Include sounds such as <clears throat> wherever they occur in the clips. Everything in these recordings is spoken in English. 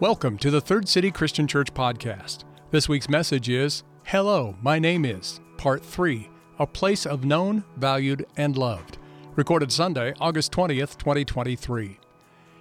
Welcome to the Third City Christian Church podcast. This week's message is Hello, my name is Part 3 A Place of Known, Valued, and Loved. Recorded Sunday, August 20th, 2023.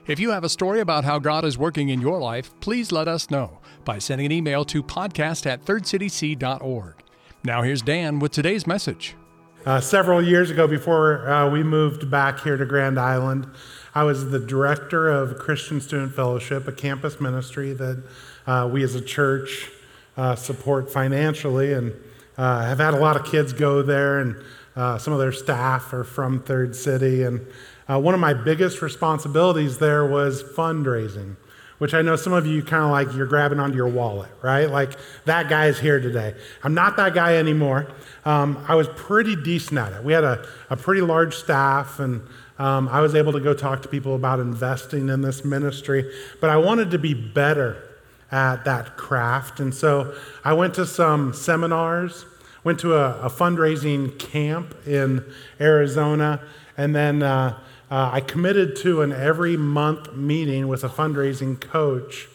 If you have a story about how God is working in your life, please let us know by sending an email to podcast at thirdcityc.org. Now here's Dan with today's message. Uh, several years ago, before uh, we moved back here to Grand Island, I was the director of Christian Student Fellowship, a campus ministry that uh, we as a church uh, support financially, and uh, have had a lot of kids go there, and uh, some of their staff are from Third City. And one of my biggest responsibilities there was fundraising which I know some of you kind of like you're grabbing onto your wallet, right? Like that guy is here today. I'm not that guy anymore. Um, I was pretty decent at it. We had a, a pretty large staff, and um, I was able to go talk to people about investing in this ministry, but I wanted to be better at that craft. And so I went to some seminars, went to a, a fundraising camp in Arizona, and then uh, uh, I committed to an every month meeting with a fundraising coach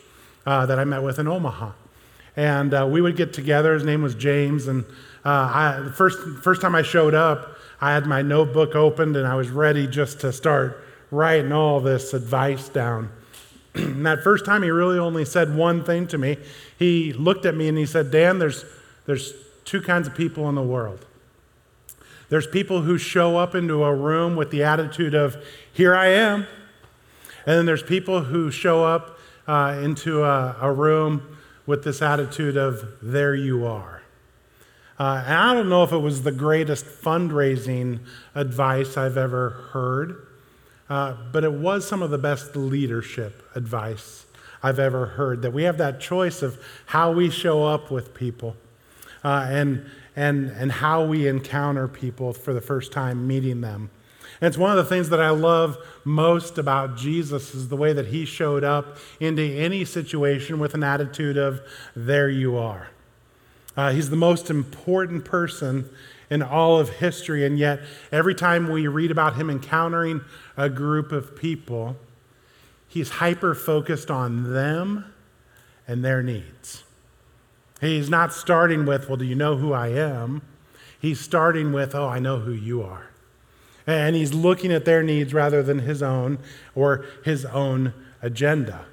uh, that I met with in Omaha. And uh, we would get together. His name was James. And uh, I, the first, first time I showed up, I had my notebook opened and I was ready just to start writing all this advice down. <clears throat> and that first time, he really only said one thing to me. He looked at me and he said, Dan, there's, there's two kinds of people in the world. There's people who show up into a room with the attitude of, here I am. And then there's people who show up uh, into a, a, room with this attitude of, there you are. Uh, and I don't know if it was the greatest fundraising advice I've ever heard, uh, but it was some of the best leadership advice I've ever heard. That we have that choice of how we show up with people. Uh, and and, and how we encounter people for the first time, meeting them. And it's one of the things that I love most about Jesus is the way that he showed up into any situation with an attitude of, there you are. Uh, he's the most important person in all of history, and yet every time we read about him encountering a group of people, he's hyper focused on them and their needs. He's not starting with, well, do you know who I am? He's starting with, oh, I know who you are. And he's looking at their needs rather than his own or his own agenda.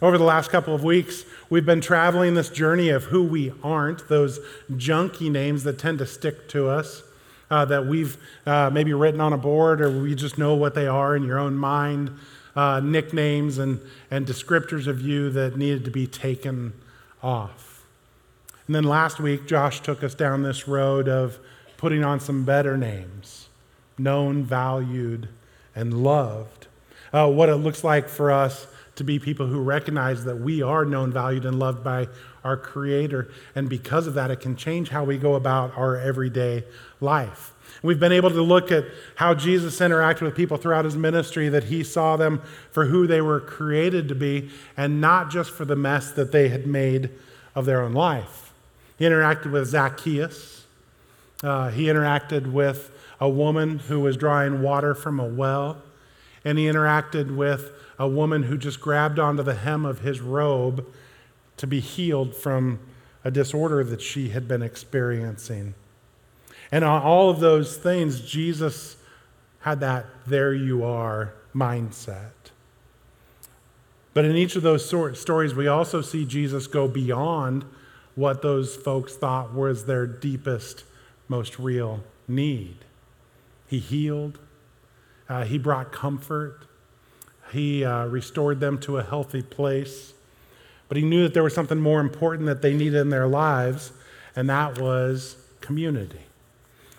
Over the last couple of weeks, we've been traveling this journey of who we aren't, those junky names that tend to stick to us, uh, that we've uh, maybe written on a board or we just know what they are in your own mind, uh, nicknames and, and descriptors of you that needed to be taken off. And then last week, Josh took us down this road of putting on some better names known, valued, and loved. Uh, what it looks like for us to be people who recognize that we are known, valued, and loved by our Creator. And because of that, it can change how we go about our everyday life. We've been able to look at how Jesus interacted with people throughout his ministry, that he saw them for who they were created to be, and not just for the mess that they had made of their own life. He interacted with Zacchaeus. Uh, he interacted with a woman who was drawing water from a well. And he interacted with a woman who just grabbed onto the hem of his robe to be healed from a disorder that she had been experiencing. And on all of those things, Jesus had that there you are mindset. But in each of those stories, we also see Jesus go beyond what those folks thought was their deepest, most real need. He healed, uh, He brought comfort, He uh, restored them to a healthy place. But He knew that there was something more important that they needed in their lives, and that was community.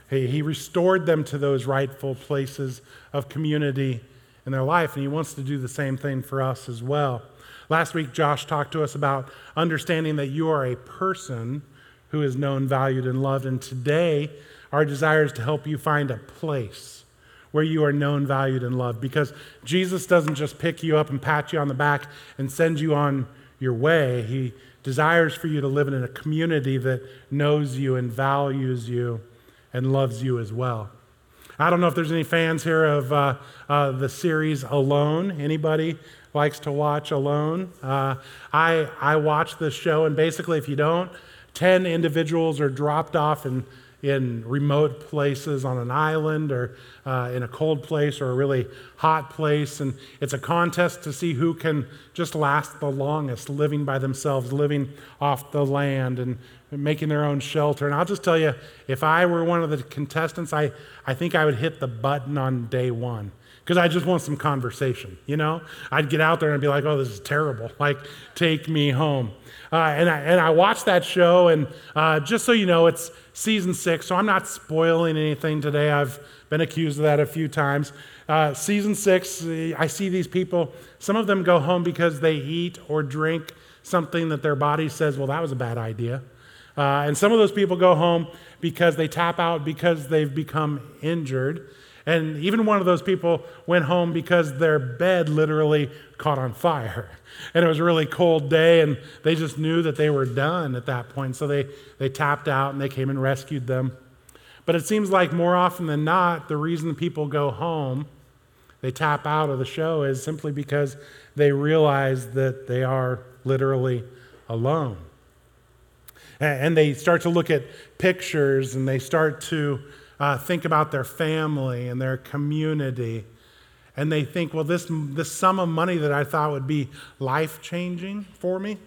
He, he restored them to those rightful places of community in their life, and He wants to do the same thing for us as well. Last week, Josh talked to us about understanding that you are a person who is known, valued, and loved. And today, our desire is to help you find a place where you are known, valued, and loved. Because Jesus doesn't just pick you up and pat you on the back and send you on your way. He desires for you to live in a community that knows you and values you and loves you as well. I don't know if there's any fans here of uh, uh, the series Alone. Anybody likes to watch Alone? Uh, I, I watch this show, and basically, if you don't, 10 individuals are dropped off in, in remote places on an island or uh, in a cold place or a really hot place. And it's a contest to see who can just last the longest living by themselves, living off the land and making their own shelter. And I'll just tell you, if I were one of the contestants, I, I think I would hit the button on day one because I just want some conversation, you know? I'd get out there and be like, oh, this is terrible. Like, take me home. Uh, and, I, and I watched that show, and uh, just so you know, it's season six, so I'm not spoiling anything today. I've been accused of that a few times. Uh, season six, I see these people, some of them go home because they eat or drink something that their body says, well, that was a bad idea. Uh, and some of those people go home because they tap out because they've become injured. And even one of those people went home because their bed literally caught on fire. And it was a really cold day, and they just knew that they were done at that point. So they, they tapped out and they came and rescued them. But it seems like more often than not, the reason people go home, they tap out of the show, is simply because they realize that they are literally alone. And they start to look at pictures and they start to uh, think about their family and their community. And they think, well, this, this sum of money that I thought would be life changing for me,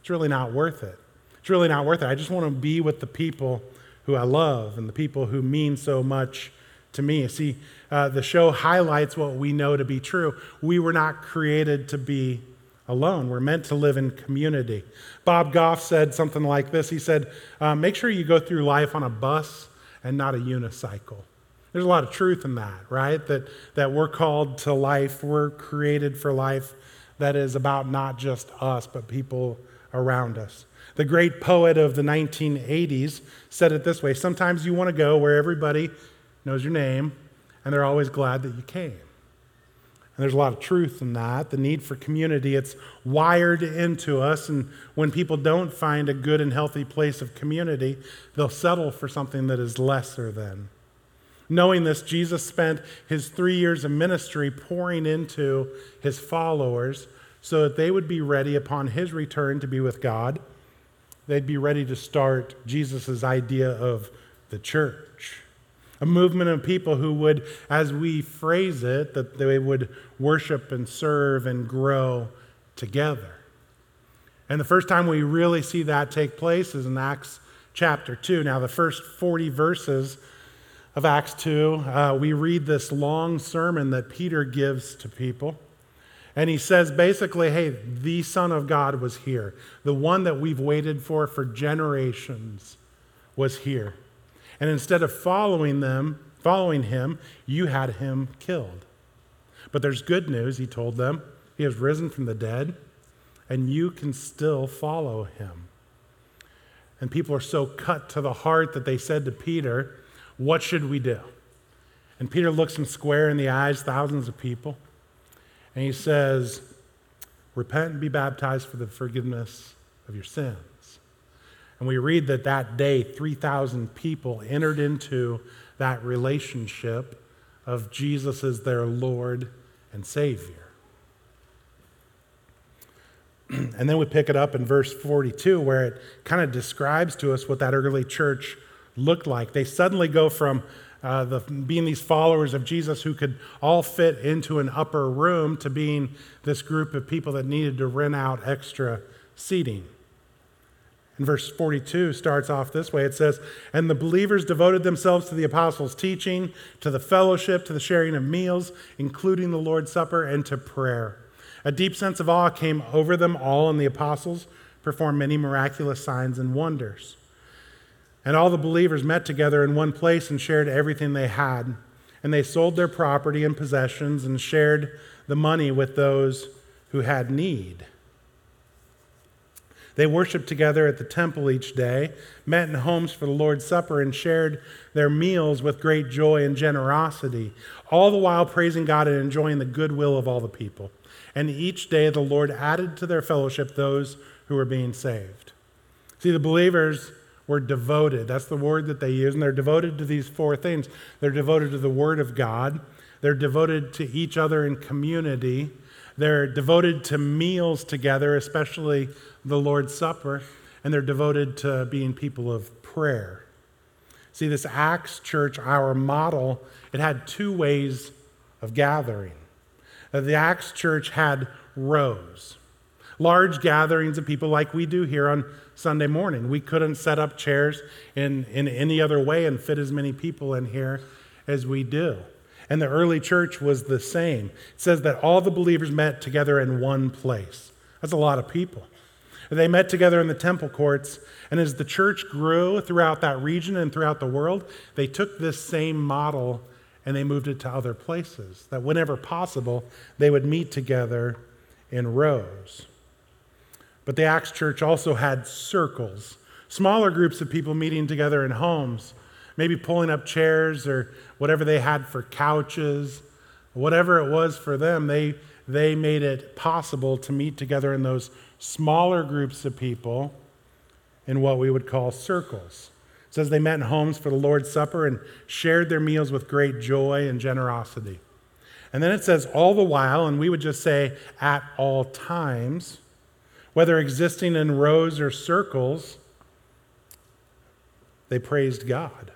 it's really not worth it. It's really not worth it. I just want to be with the people who I love and the people who mean so much to me. See, uh, the show highlights what we know to be true. We were not created to be alone. We're meant to live in community. Bob Goff said something like this He said, uh, Make sure you go through life on a bus and not a unicycle. There's a lot of truth in that, right? That, that we're called to life, we're created for life that is about not just us, but people around us. The great poet of the 1980s said it this way Sometimes you want to go where everybody knows your name, and they're always glad that you came. And there's a lot of truth in that. The need for community, it's wired into us. And when people don't find a good and healthy place of community, they'll settle for something that is lesser than. Knowing this, Jesus spent his three years of ministry pouring into his followers so that they would be ready upon his return to be with God. They'd be ready to start Jesus' idea of the church a movement of people who would, as we phrase it, that they would worship and serve and grow together. And the first time we really see that take place is in Acts chapter 2. Now, the first 40 verses of Acts 2, uh, we read this long sermon that Peter gives to people. And he says basically, hey, the Son of God was here. The one that we've waited for for generations was here. And instead of following them, following him, you had him killed. But there's good news, he told them. He has risen from the dead, and you can still follow him. And people are so cut to the heart that they said to Peter, What should we do? And Peter looks him square in the eyes, thousands of people, and he says, Repent and be baptized for the forgiveness of your sins. And we read that that day, 3,000 people entered into that relationship of Jesus as their Lord and Savior. and then we pick it up in verse 42, where it kind of describes to us what that early church looked like. They suddenly go from uh, the, being these followers of Jesus who could all fit into an upper room to being this group of people that needed to rent out extra seating. And verse 42 starts off this way it says, And the believers devoted themselves to the apostles' teaching, to the fellowship, to the sharing of meals, including the Lord's Supper, and to prayer. A deep sense of awe came over them all, and the apostles performed many miraculous signs and wonders. And all the believers met together in one place and shared everything they had. And they sold their property and possessions and shared the money with those who had need. They worshiped together at the temple each day, met in homes for the Lord's Supper, and shared their meals with great joy and generosity, all the while praising God and enjoying the goodwill of all the people. And each day the Lord added to their fellowship those who were being saved. See, the believers were devoted. That's the word that they use. And they're devoted to these four things they're devoted to the Word of God, they're devoted to each other in community, they're devoted to meals together, especially the Lord's Supper, and they're devoted to being people of prayer. See, this Acts church, our model, it had two ways of gathering. Uh, the Acts church had rows, large gatherings of people like we do here on Sunday morning. We couldn't set up chairs in, in any other way and fit as many people in here as we do. And the early church was the same. It says that all the believers met together in one place. That's a lot of people. They met together in the temple courts, and as the church grew throughout that region and throughout the world, they took this same model and they moved it to other places. That whenever possible, they would meet together in rows. But the Acts church also had circles, smaller groups of people meeting together in homes, maybe pulling up chairs or whatever they had for couches, whatever it was for them, they, they made it possible to meet together in those smaller groups of people in what we would call circles. It says they met in homes for the Lord's Supper and shared their meals with great joy and generosity. And then it says all the while, and we would just say at all times, whether existing in rows or circles, they praised God.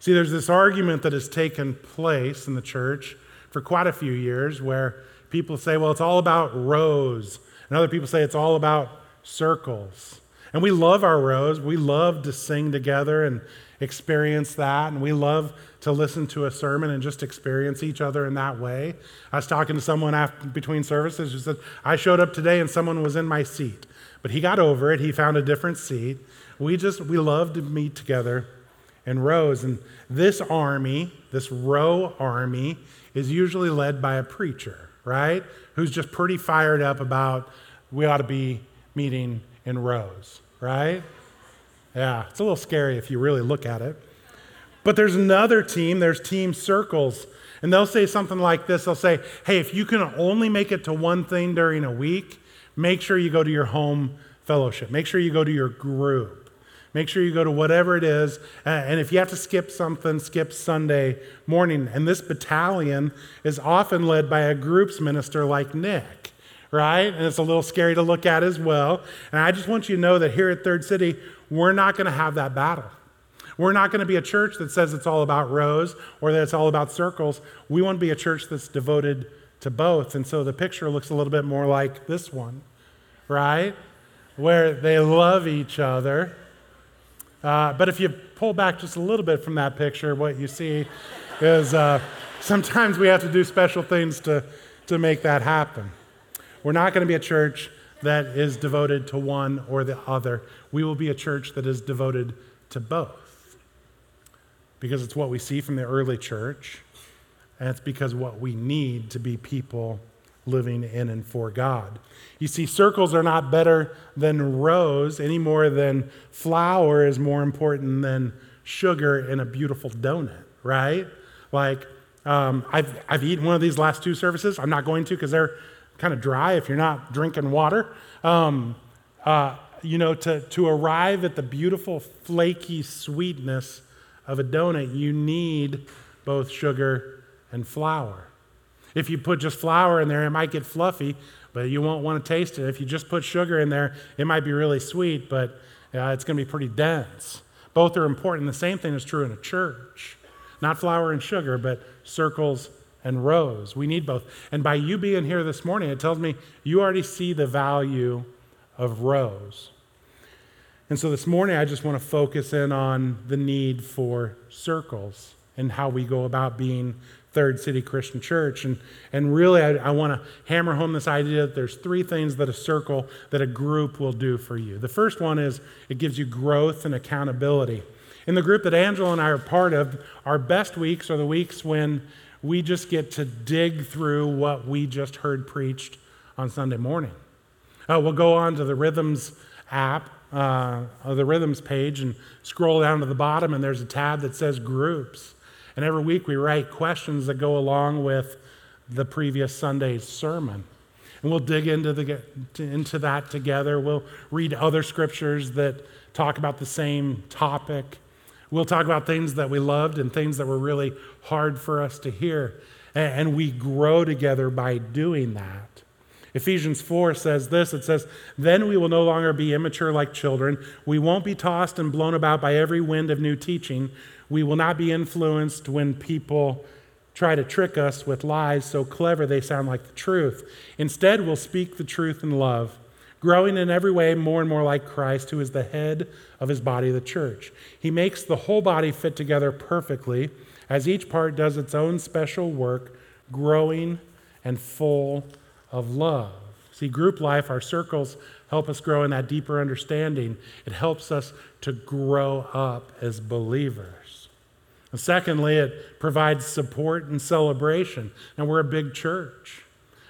See, there's this argument that has taken place in the church for quite a few years where people say, well, it's all about rows and other people say it's all about circles. And we love our rows. We love to sing together and experience that. And we love to listen to a sermon and just experience each other in that way. I was talking to someone after, between services who said, I showed up today and someone was in my seat. But he got over it. He found a different seat. We just, we love to meet together in rows. And this army, this row army, is usually led by a preacher, right? Who's just pretty fired up about we ought to be meeting in rows, right? Yeah, it's a little scary if you really look at it. But there's another team, there's team circles, and they'll say something like this they'll say, hey, if you can only make it to one thing during a week, make sure you go to your home fellowship, make sure you go to your group. Make sure you go to whatever it is. And if you have to skip something, skip Sunday morning. And this battalion is often led by a groups minister like Nick, right? And it's a little scary to look at as well. And I just want you to know that here at Third City, we're not going to have that battle. We're not going to be a church that says it's all about rows or that it's all about circles. We want to be a church that's devoted to both. And so the picture looks a little bit more like this one, right? Where they love each other uh, but if you pull back just a little bit from that picture, what you see is uh, sometimes we have to do special things to, to make that happen. We're not going to be a church that is devoted to one or the other. We will be a church that is devoted to both because it's what we see from the early church, and it's because what we need to be people living in and for God. You see, circles are not better than rows any more than flour is more important than sugar in a beautiful donut, right? Like, um, I've, I've eaten one of these last two services. I'm not going to because they're kind of dry if you're not drinking water. Um, uh, you know, to, to arrive at the beautiful, flaky sweetness of a donut, you need both sugar and flour. If you put just flour in there, it might get fluffy, but you won't want to taste it. If you just put sugar in there, it might be really sweet, but uh, it's going to be pretty dense. Both are important. The same thing is true in a church. Not flour and sugar, but circles and rows. We need both. And by you being here this morning, it tells me you already see the value of rows. And so this morning, I just want to focus in on the need for circles and how we go about being Third City Christian Church. And, and really, I, I want to hammer home this idea that there's three things that a circle, that a group will do for you. The first one is it gives you growth and accountability. In the group that Angela and I are part of, our best weeks are the weeks when we just get to dig through what we just heard preached on Sunday morning. Uh, we'll go on to the Rhythms app, uh, the Rhythms page, and scroll down to the bottom, and there's a tab that says Groups. And every week we write questions that go along with the previous Sunday's sermon. And we'll dig into, the, into that together. We'll read other scriptures that talk about the same topic. We'll talk about things that we loved and things that were really hard for us to hear. And we grow together by doing that. Ephesians 4 says this it says, Then we will no longer be immature like children. We won't be tossed and blown about by every wind of new teaching. We will not be influenced when people try to trick us with lies so clever they sound like the truth. Instead, we'll speak the truth in love, growing in every way more and more like Christ, who is the head of his body, the church. He makes the whole body fit together perfectly as each part does its own special work, growing and full of love. See, group life, our circles, help us grow in that deeper understanding. It helps us to grow up as believers. And secondly, it provides support and celebration. And we're a big church.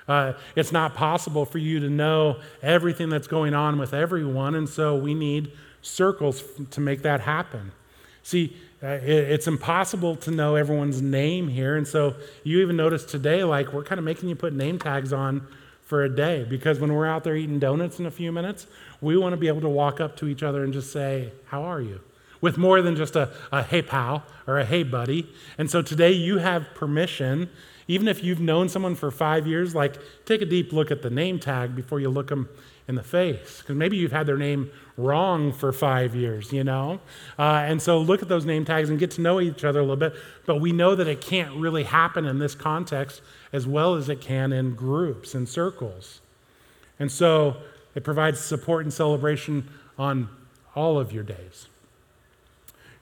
Uh, it's not possible for you to know everything that's going on with everyone, and so we need circles to make that happen. See, uh, it, it's impossible to know everyone's name here, and so you even notice today, like, we're kind of making you put name tags on for a day because when we're out there eating donuts in a few minutes, we want to be able to walk up to each other and just say, How are you? With more than just a, a hey pal or a hey buddy. And so today you have permission, even if you've known someone for five years, like take a deep look at the name tag before you look them in the face. Because maybe you've had their name wrong for five years, you know? Uh, and so look at those name tags and get to know each other a little bit. But we know that it can't really happen in this context as well as it can in groups and circles. And so it provides support and celebration on all of your days.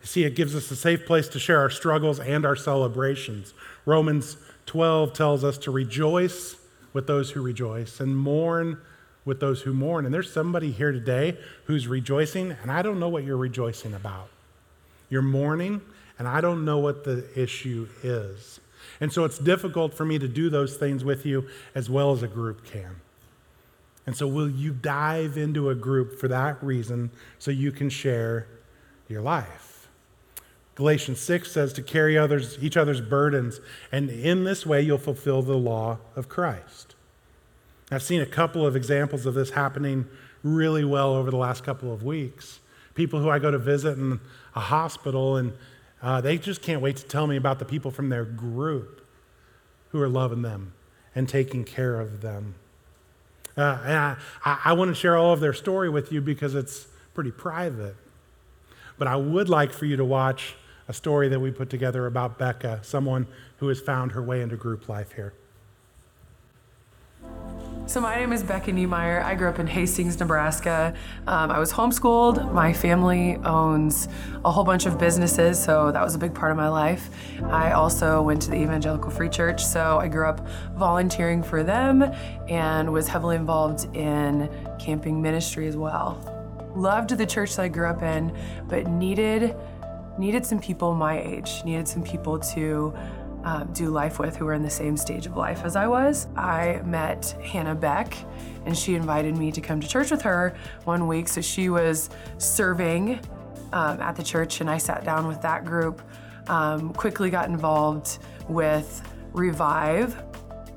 You see, it gives us a safe place to share our struggles and our celebrations. Romans 12 tells us to rejoice with those who rejoice and mourn with those who mourn. And there's somebody here today who's rejoicing, and I don't know what you're rejoicing about. You're mourning, and I don't know what the issue is. And so it's difficult for me to do those things with you as well as a group can. And so, will you dive into a group for that reason so you can share your life? Galatians 6 says to carry others, each other's burdens, and in this way you'll fulfill the law of Christ. I've seen a couple of examples of this happening really well over the last couple of weeks. People who I go to visit in a hospital, and uh, they just can't wait to tell me about the people from their group who are loving them and taking care of them. Uh, and I, I want to share all of their story with you because it's pretty private. But I would like for you to watch a story that we put together about Becca, someone who has found her way into group life here. So my name is Becca Niemeyer. I grew up in Hastings, Nebraska. Um, I was homeschooled. My family owns a whole bunch of businesses, so that was a big part of my life. I also went to the Evangelical Free Church, so I grew up volunteering for them and was heavily involved in camping ministry as well. Loved the church that I grew up in, but needed needed some people my age, needed some people to um, do life with who were in the same stage of life as I was. I met Hannah Beck, and she invited me to come to church with her one week. So she was serving um, at the church, and I sat down with that group. Um, quickly got involved with Revive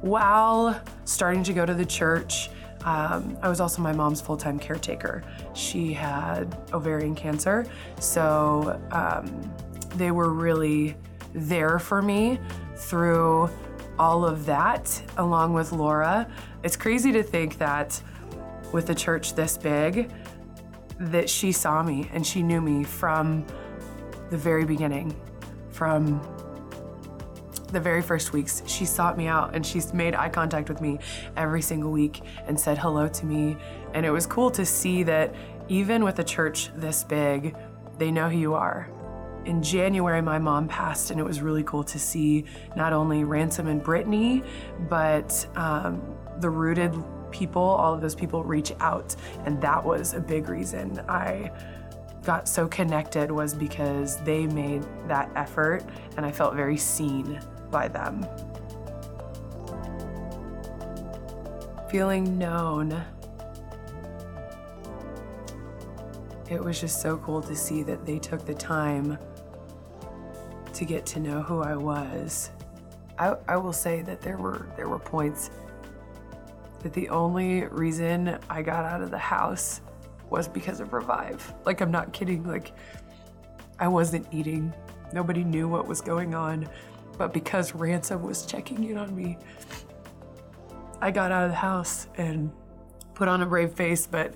while starting to go to the church. Um, I was also my mom's full time caretaker. She had ovarian cancer, so um, they were really there for me through all of that, along with Laura. It's crazy to think that with a church this big, that she saw me and she knew me from the very beginning, from the very first weeks. She sought me out and she's made eye contact with me every single week and said hello to me. And it was cool to see that even with a church this big, they know who you are in January, my mom passed, and it was really cool to see not only Ransom and Brittany, but um, the rooted people, all of those people reach out. And that was a big reason I got so connected was because they made that effort and I felt very seen by them. Feeling known. It was just so cool to see that they took the time to get to know who I was. I, I will say that there were there were points that the only reason I got out of the house was because of Revive. Like, I'm not kidding. Like, I wasn't eating, nobody knew what was going on. But because Ransom was checking in on me, I got out of the house and put on a brave face, but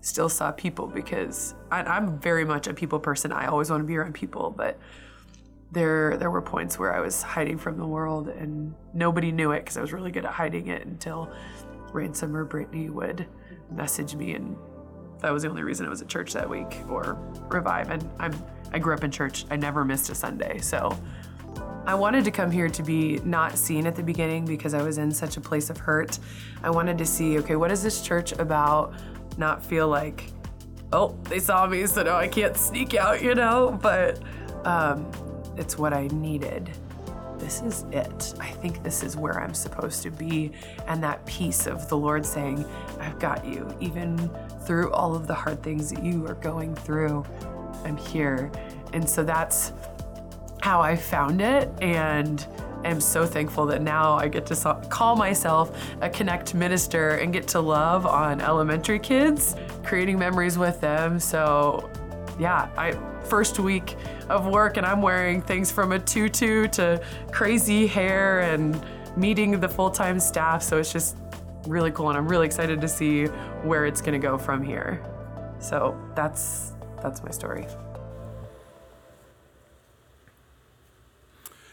still saw people because I, I'm very much a people person. I always want to be around people, but there there were points where I was hiding from the world and nobody knew it because I was really good at hiding it until Ransom or Brittany would message me and that was the only reason I was at church that week or revive and I'm I grew up in church. I never missed a Sunday. So I wanted to come here to be not seen at the beginning because I was in such a place of hurt. I wanted to see, okay, what is this church about? Not feel like, oh, they saw me, so now I can't sneak out, you know? But um, it's what I needed. This is it. I think this is where I'm supposed to be. And that peace of the Lord saying, I've got you. Even through all of the hard things that you are going through, I'm here. And so that's how I found it and I'm so thankful that now I get to call myself a Connect minister and get to love on elementary kids, creating memories with them. So, yeah, I first week of work and I'm wearing things from a tutu to crazy hair and meeting the full-time staff. So it's just really cool and I'm really excited to see where it's going to go from here. So, that's that's my story.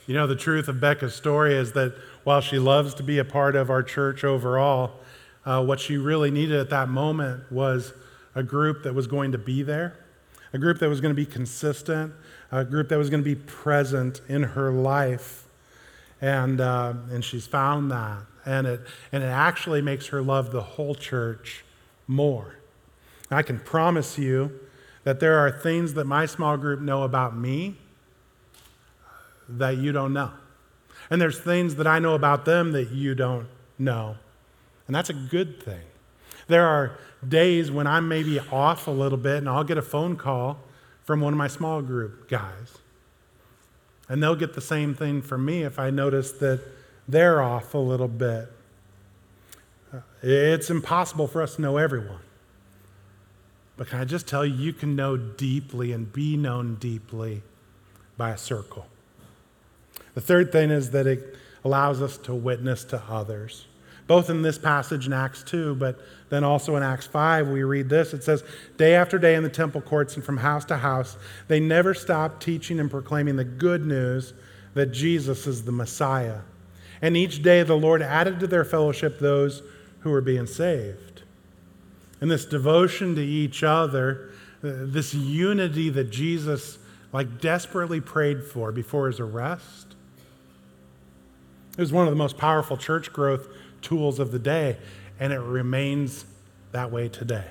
You know, the truth of Becca's story is that while she loves to be a part of our church overall, uh, what she really needed at that moment was a group that was going to be there, a group that was going to be consistent, a group that was going to be present in her life. And, uh, and she's found that. And it, and it actually makes her love the whole church more. I can promise you that there are things that my small group know about me that you don't know. And there's things that I know about them that you don't know. And that's a good thing. There are days when I'm maybe off a little bit and I'll get a phone call from one of my small group guys. And they'll get the same thing from me if I notice that they're off a little bit. Uh, it's impossible for us to know everyone. But can I just tell you, you can know deeply and be known deeply by a circle. The third thing is that it allows us to witness to others. Both in this passage in Acts 2, but then also in Acts 5, we read this. It says, Day after day in the temple courts and from house to house, they never stopped teaching and proclaiming the good news that Jesus is the Messiah. And each day the Lord added to their fellowship those who were being saved. And this devotion to each other, uh, this unity that Jesus like desperately prayed for before his arrest, it was one of the most powerful church growth tools of the day, and it remains that way today.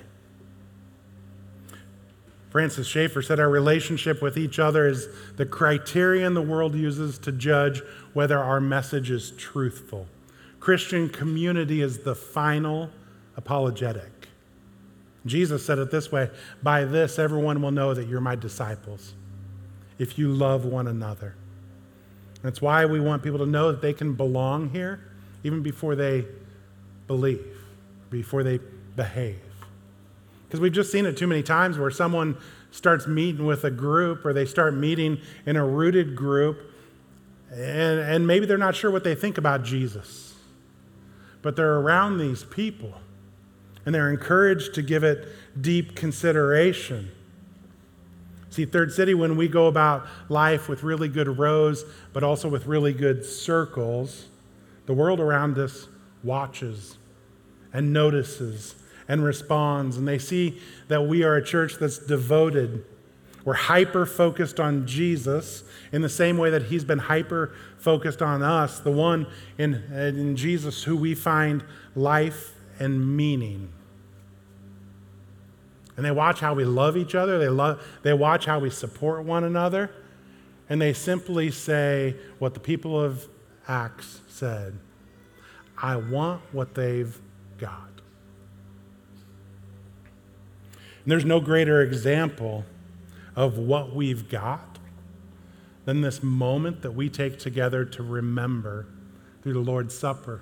Francis Schaeffer said our relationship with each other is the criterion the world uses to judge whether our message is truthful. Christian community is the final apologetic. Jesus said it this way By this, everyone will know that you're my disciples, if you love one another. That's why we want people to know that they can belong here even before they believe, before they behave. Because we've just seen it too many times where someone starts meeting with a group or they start meeting in a rooted group, and, and maybe they're not sure what they think about Jesus. But they're around these people, and they're encouraged to give it deep consideration. See, Third City, when we go about life with really good rows, but also with really good circles, the world around us watches and notices and responds. And they see that we are a church that's devoted. We're hyper focused on Jesus in the same way that he's been hyper focused on us, the one in, in Jesus who we find life and meaning. And they watch how we love each other, they, love, they watch how we support one another, and they simply say what the people of Acts said I want what they've got. And there's no greater example of what we've got than this moment that we take together to remember through the Lord's Supper.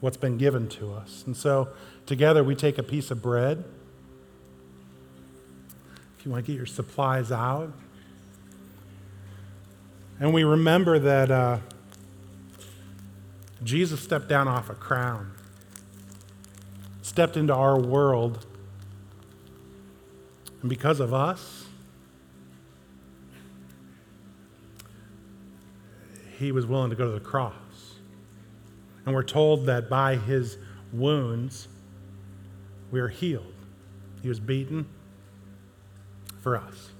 what's been given to us. And so together we take a piece of bread. If you want to get your supplies out. And we remember that uh, Jesus stepped down off a crown, stepped into our world. And because of us, he was willing to go to the cross. And we're told that by his wounds, we are healed. He was beaten for us.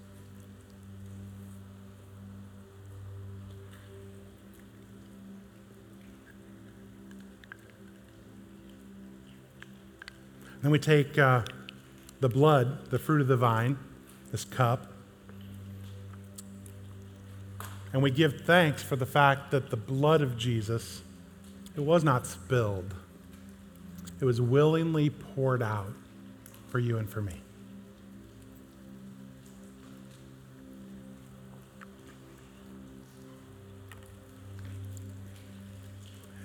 Then we take uh, the blood, the fruit of the vine, this cup, and we give thanks for the fact that the blood of Jesus, it was not spilled. It was willingly poured out for you and for me.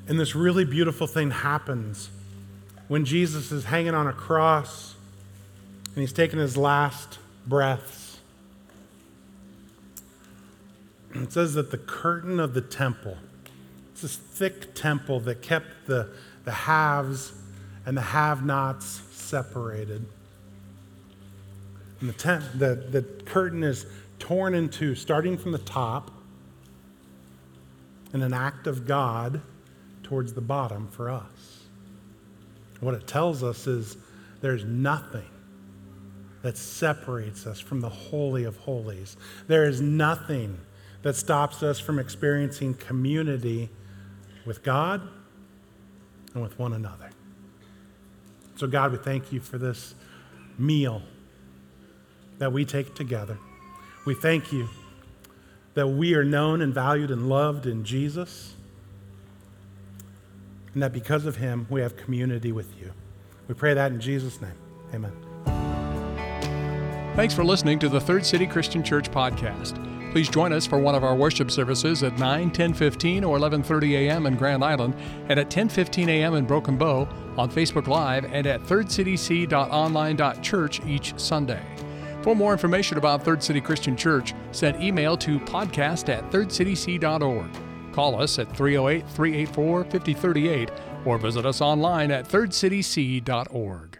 And this really beautiful thing happens when Jesus is hanging on a cross and he's taking his last breaths. It says that the curtain of the temple, it's this thick temple that kept the, the haves and the have nots separated. And the, tent, the, the curtain is torn in two, starting from the top, in an act of God towards the bottom for us. What it tells us is there's nothing that separates us from the Holy of Holies. There is nothing that stops us from experiencing community with God and with one another. So, God, we thank you for this meal that we take together. We thank you that we are known and valued and loved in Jesus and that because of him, we have community with you. We pray that in Jesus' name. Amen. Thanks for listening to the Third City Christian Church podcast. Please join us for one of our worship services at 9, 10, 15, or 11.30 a.m. in Grand Island and at 10, 15 a.m. in Broken Bow on Facebook Live and at thirdcityc.online.church each Sunday. For more information about Third City Christian Church, send email to podcast at thirdcityc.org. Call us at 308 384 5038 or visit us online at thirdcityc.org.